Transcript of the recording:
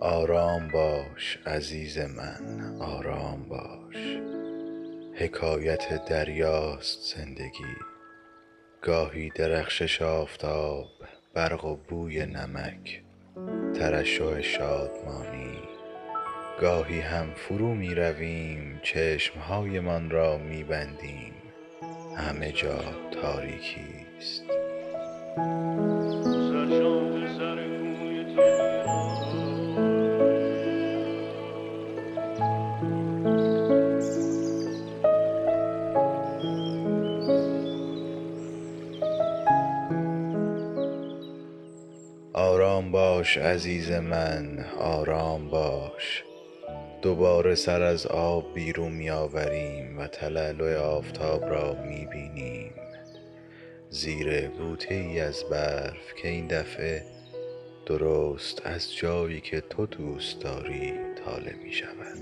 آرام باش عزیز من آرام باش. حکایت دریاست زندگی. گاهی درخشش آفتاب برق و بوی نمک ترشح شادمانی. گاهی هم فرو می رویم چشم هایمان را می بندیم. همه جا تاریکی است آرام باش عزیز من آرام باش. دوباره سر از آب بیرون می آوریم و تلالو آفتاب را می بینیم زیر بوته ای از برف که این دفعه درست از جایی که تو دوست داری طالع می شود